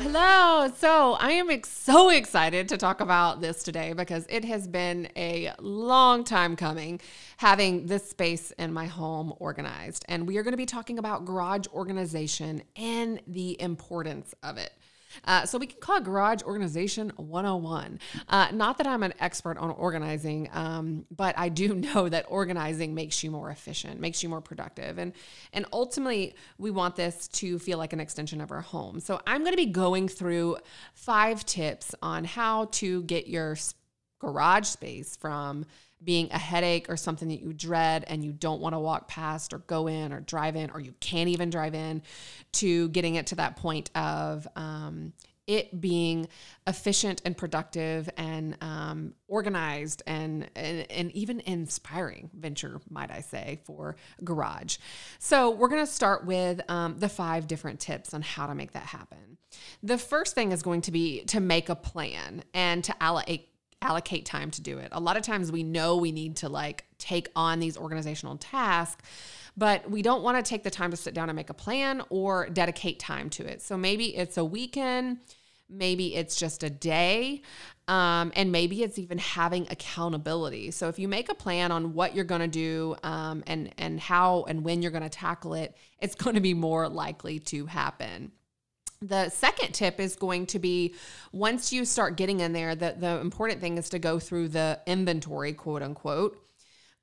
Hello. So, I am ex- so excited to talk about this today because it has been a long time coming having this space in my home organized. And we are going to be talking about garage organization and the importance of it. Uh, so we can call it Garage Organization 101. Uh, not that I'm an expert on organizing, um, but I do know that organizing makes you more efficient, makes you more productive, and and ultimately we want this to feel like an extension of our home. So I'm going to be going through five tips on how to get your garage space from being a headache or something that you dread and you don't want to walk past or go in or drive in or you can't even drive in to getting it to that point of um, it being efficient and productive and um, organized and, and, and even inspiring venture, might I say, for Garage. So we're going to start with um, the five different tips on how to make that happen. The first thing is going to be to make a plan and to allocate allocate time to do it. A lot of times we know we need to like take on these organizational tasks, but we don't want to take the time to sit down and make a plan or dedicate time to it. So maybe it's a weekend, maybe it's just a day, um, and maybe it's even having accountability. So if you make a plan on what you're going to do um, and and how and when you're going to tackle it, it's going to be more likely to happen. The second tip is going to be once you start getting in there, the, the important thing is to go through the inventory, quote unquote,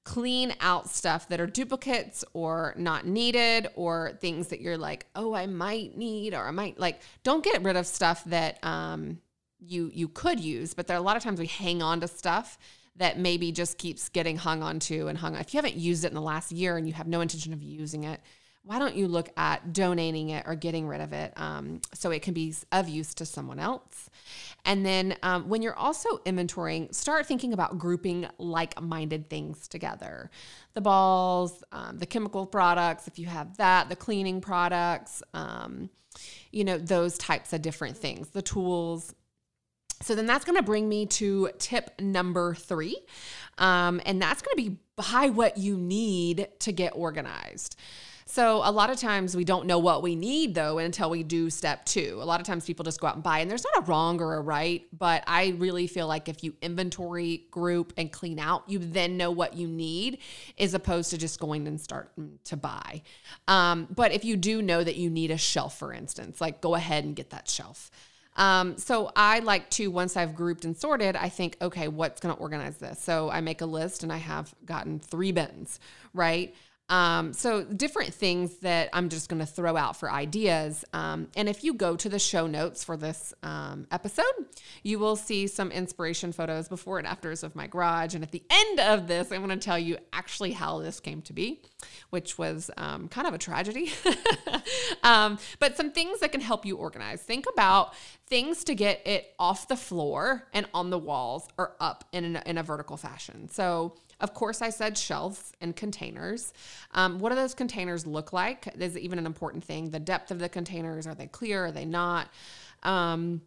clean out stuff that are duplicates or not needed or things that you're like, oh, I might need or I might like, don't get rid of stuff that um, you you could use, but there are a lot of times we hang on to stuff that maybe just keeps getting hung onto and hung on. If you haven't used it in the last year and you have no intention of using it, why don't you look at donating it or getting rid of it um, so it can be of use to someone else? And then um, when you're also inventorying, start thinking about grouping like minded things together the balls, um, the chemical products, if you have that, the cleaning products, um, you know, those types of different things, the tools. So then that's going to bring me to tip number three. Um, and that's going to be buy what you need to get organized. So a lot of times we don't know what we need though until we do step two. A lot of times people just go out and buy, and there's not a wrong or a right, but I really feel like if you inventory, group, and clean out, you then know what you need as opposed to just going and starting to buy. Um, but if you do know that you need a shelf, for instance, like go ahead and get that shelf. Um, so I like to, once I've grouped and sorted, I think, okay, what's going to organize this? So I make a list and I have gotten three bins, right? Um, so different things that I'm just going to throw out for ideas. Um, and if you go to the show notes for this um, episode, you will see some inspiration photos before and afters of my garage. And at the end of this, I'm going to tell you actually how this came to be, which was um, kind of a tragedy. Um, but some things that can help you organize. Think about things to get it off the floor and on the walls or up in, in a vertical fashion. So of course, I said shelves and containers. Um, what do those containers look like? Is even an important thing. The depth of the containers are they clear? Are they not? Um,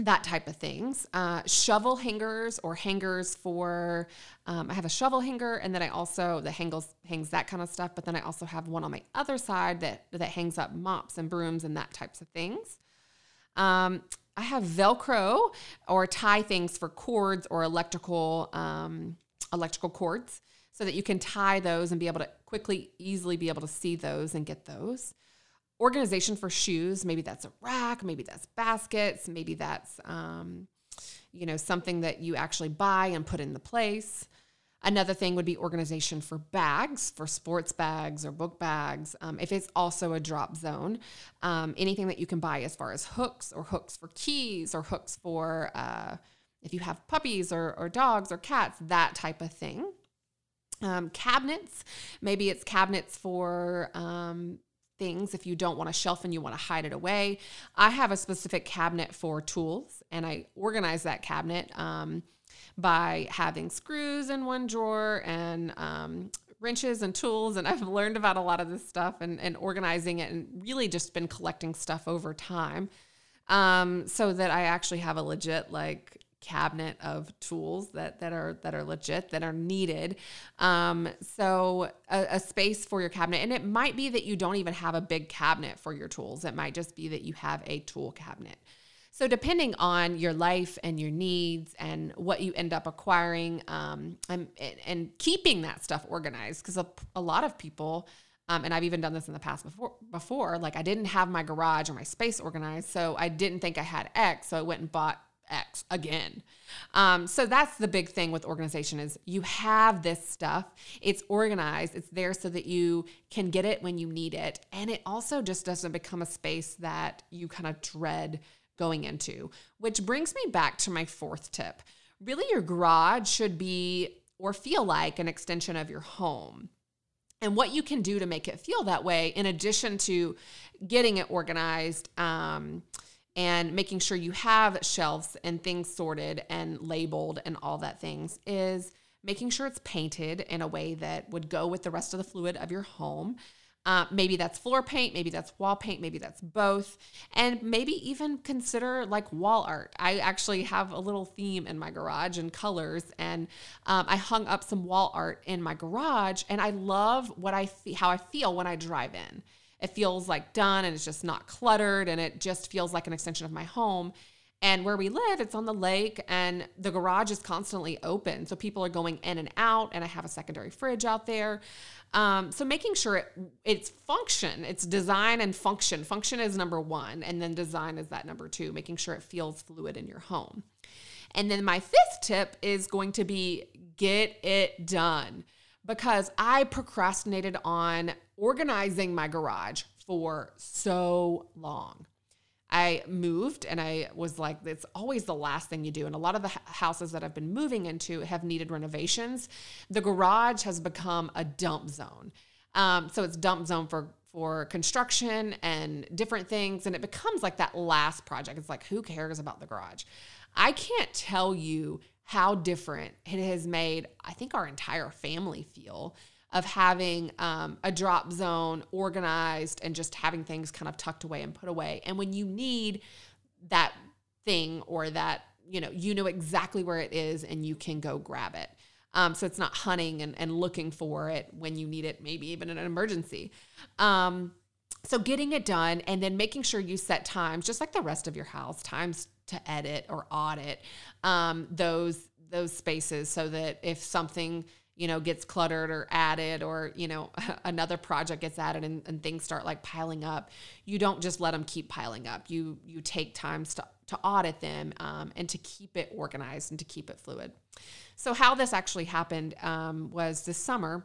that type of things. Uh, shovel hangers or hangers for, um, I have a shovel hanger and then I also, the hangs, hangs that kind of stuff, but then I also have one on my other side that, that hangs up mops and brooms and that types of things. Um, I have Velcro or tie things for cords or electrical um, electrical cords so that you can tie those and be able to quickly, easily be able to see those and get those. Organization for shoes, maybe that's a rack, maybe that's baskets, maybe that's um, you know something that you actually buy and put in the place. Another thing would be organization for bags, for sports bags or book bags. Um, if it's also a drop zone, um, anything that you can buy as far as hooks or hooks for keys or hooks for uh, if you have puppies or, or dogs or cats, that type of thing. Um, cabinets, maybe it's cabinets for um, things if you don't want a shelf and you want to hide it away. I have a specific cabinet for tools and I organize that cabinet um, by having screws in one drawer and um, wrenches and tools. And I've learned about a lot of this stuff and, and organizing it and really just been collecting stuff over time um, so that I actually have a legit like cabinet of tools that that are that are legit that are needed. Um, so a, a space for your cabinet, and it might be that you don't even have a big cabinet for your tools. It might just be that you have a tool cabinet. So, depending on your life and your needs and what you end up acquiring um, and, and keeping that stuff organized, because a, a, lot of people, um, and I've even done this in the past before, before, like I didn't have my garage or my space organized. So, I didn't think I had X. So, I went and bought X again. Um, so that's the big thing with organization is you have this stuff. It's organized. It's there so that you can get it when you need it. And it also just doesn't become a space that you kind of dread going into, which brings me back to my fourth tip. Really, your garage should be or feel like an extension of your home. And what you can do to make it feel that way, in addition to getting it organized um, and making sure you have shelves and things sorted and labeled and all that things, is making sure it's painted in a way that would go with the rest of the fluid of your home. Uh, maybe that's floor paint, maybe that's wall paint, maybe that's both. And maybe even consider like wall art. I actually have a little theme in my garage and colors, and um, I hung up some wall art in my garage, and I love what I fe- how I feel when I drive in. It feels like done and it's just not cluttered, and it just feels like an extension of my home. And where we live, it's on the lake and the garage is constantly open. So people are going in and out, and I have a secondary fridge out there. Um, so making sure it, it's function, it's design and function. Function is number one, and then design is that number two, making sure it feels fluid in your home. And then my fifth tip is going to be get it done because I procrastinated on organizing my garage for so long. I moved and I was like, it's always the last thing you do. And a lot of the houses that I've been moving into have needed renovations. The garage has become a dump zone. Um, so it's dump zone for for construction and different things, and it becomes like that last project. It's like, who cares about the garage? I can't tell you how different it has made. I think our entire family feel of having um, a drop zone organized and just having things kind of tucked away and put away. And when you need that thing or that, you know, you know exactly where it is and you can go grab it. Um, so it's not hunting and, and looking for it when you need it, maybe even in an emergency. Um, so getting it done and then making sure you set times, just like the rest of your house, times to edit or audit um, those those spaces so that if something you know gets cluttered or added or you know another project gets added and, and, things start like piling up you don't just let them keep piling up. You you take times to, to audit them um, and to keep it organized and to keep it fluid. So how this actually happened um, was this summer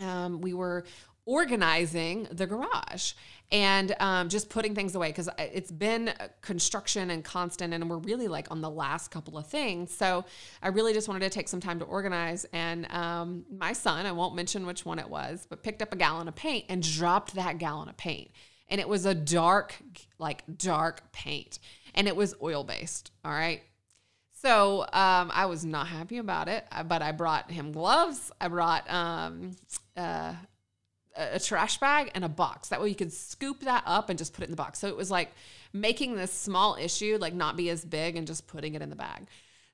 um, we were organizing the garage and um, just putting things away because it's been construction and constant and we're really like on the last couple of things. So i really just wanted to take some time to organize and um, my son i won't mention which one it was but picked up a gallon of paint and dropped that gallon of paint. And it was a dark like dark paint and it was oil based all right? So um, I was not happy about it, but I brought him gloves. I brought um, uh, a trash bag and a box. That way you could scoop that up and just put it in the box. So it was like making this small issue like not be as big and just putting it in the bag.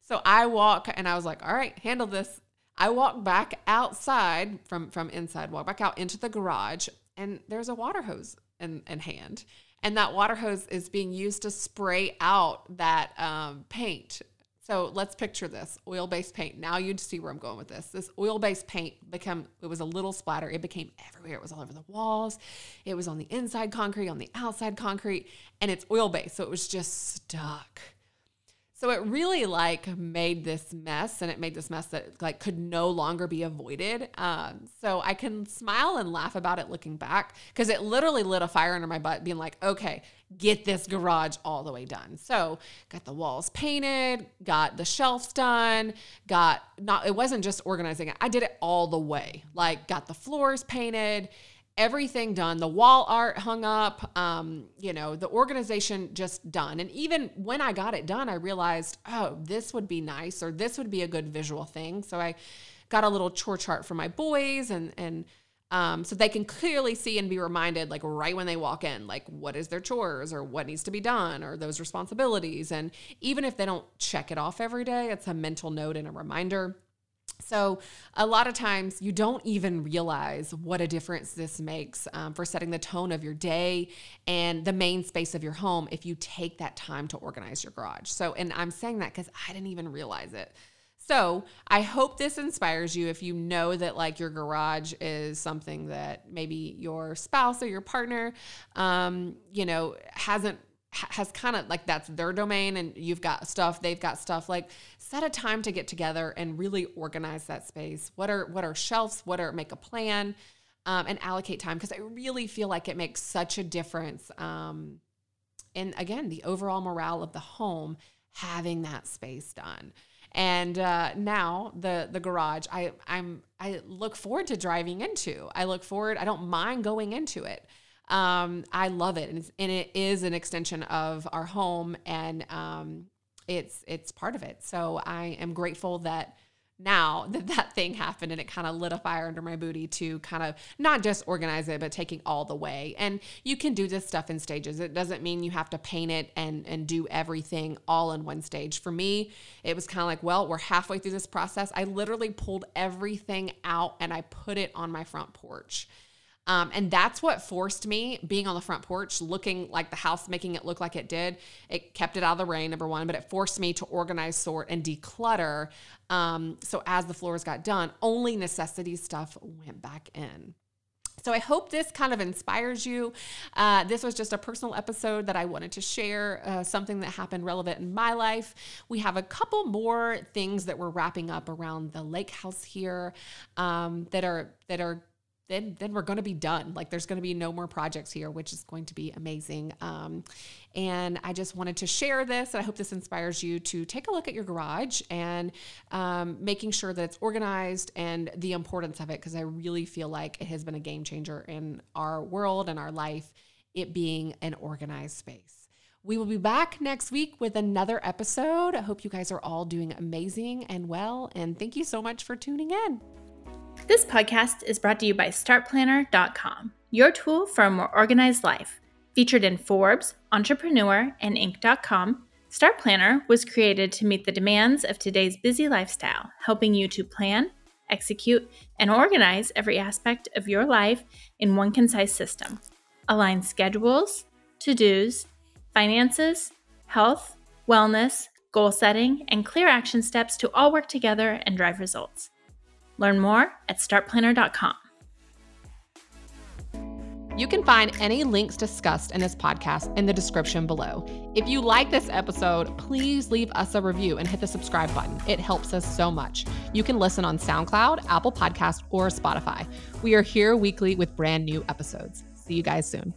So I walk and I was like, all right, handle this. I walk back outside from from inside, walk back out into the garage, and there's a water hose in, in hand. And that water hose is being used to spray out that um, paint so let's picture this oil based paint. Now you'd see where I'm going with this. This oil based paint become it was a little splatter. It became everywhere. It was all over the walls. It was on the inside concrete, on the outside concrete, and it's oil based. So it was just stuck. So it really like made this mess and it made this mess that like could no longer be avoided. Um, so I can smile and laugh about it looking back because it literally lit a fire under my butt being like, okay, get this garage all the way done. So got the walls painted, got the shelves done, got not, it wasn't just organizing it. I did it all the way. Like got the floors painted, everything done the wall art hung up um, you know the organization just done and even when i got it done i realized oh this would be nice or this would be a good visual thing so i got a little chore chart for my boys and and Um, so they can clearly see and be reminded, like right when they walk in, like what is their chores or what needs to be done or those responsibilities. And even if they don't check it off every day, it's a mental note and a reminder. So, a lot of times you don't even realize what a difference this makes um, for setting the tone of your day and the main space of your home if you take that time to organize your garage. So, and I'm saying that because I didn't even realize it. So, I hope this inspires you if you know that like your garage is something that maybe your spouse or your partner, um, you know, hasn't has kind of like that's their domain and you've got stuff they've got stuff. Like set a time to get together and really organize that space. What are what are shelves? What are make a plan um, and allocate time. Because i really feel like it makes such a difference um, and again the overall morale of the home having that space done. And uh, now the the garage i i'm i look forward to driving into. I look forward i don't mind going into it um, I love it, and, and it is an extension of our home, and um, it's it's part of it. So I am grateful that now that that thing happened and it kind of lit a fire under my booty to kind of not just organize it but taking all the way. And you can do this stuff in stages. It doesn't mean you have to paint it and and do everything all in one stage. For me it was kind of like well we're halfway through this process. I literally pulled everything out and i put it on my front porch um, and that's what forced me being on the front porch, looking like the house, making it look like it did. It kept it out of the rain, number one, but it forced me to organize, sort, and declutter. Um, so as the floors got done, only necessity stuff went back in. So I hope this kind of inspires you. Uh, this was just a personal episode that I wanted to share, uh, something that happened relevant in my life. We have a couple more things that we're wrapping up around the lake house here um, that are that are then then we're going to be done. Like there's going to be no more projects here, which is going to be amazing. Um, and I just wanted to share this. And I hope this inspires you to take a look at your garage and um, making sure that it's organized and the importance of it, because I really feel like it has been a game changer in our world and our life. It being an organized space. We will be back next week with another episode. I hope you guys are all doing amazing and well. And thank you so much for tuning in. This podcast is brought to you by StartPlanner.com, your tool for a more organized life. Featured in Forbes, Entrepreneur, and Inc.com, Start Planner was created to meet the demands of today's busy lifestyle, helping you to plan, execute, and organize every aspect of your life in one concise system. Align schedules, to dos, finances, health, wellness, goal setting, and clear action steps to all work together and drive results. Learn more at startplanner.com. You can find any links discussed in this podcast in the description below. If you like this episode, please leave us a review and hit the subscribe button. It helps us so much. You can listen on SoundCloud, Apple Podcast, or Spotify. We are here weekly with brand new episodes. See you guys soon.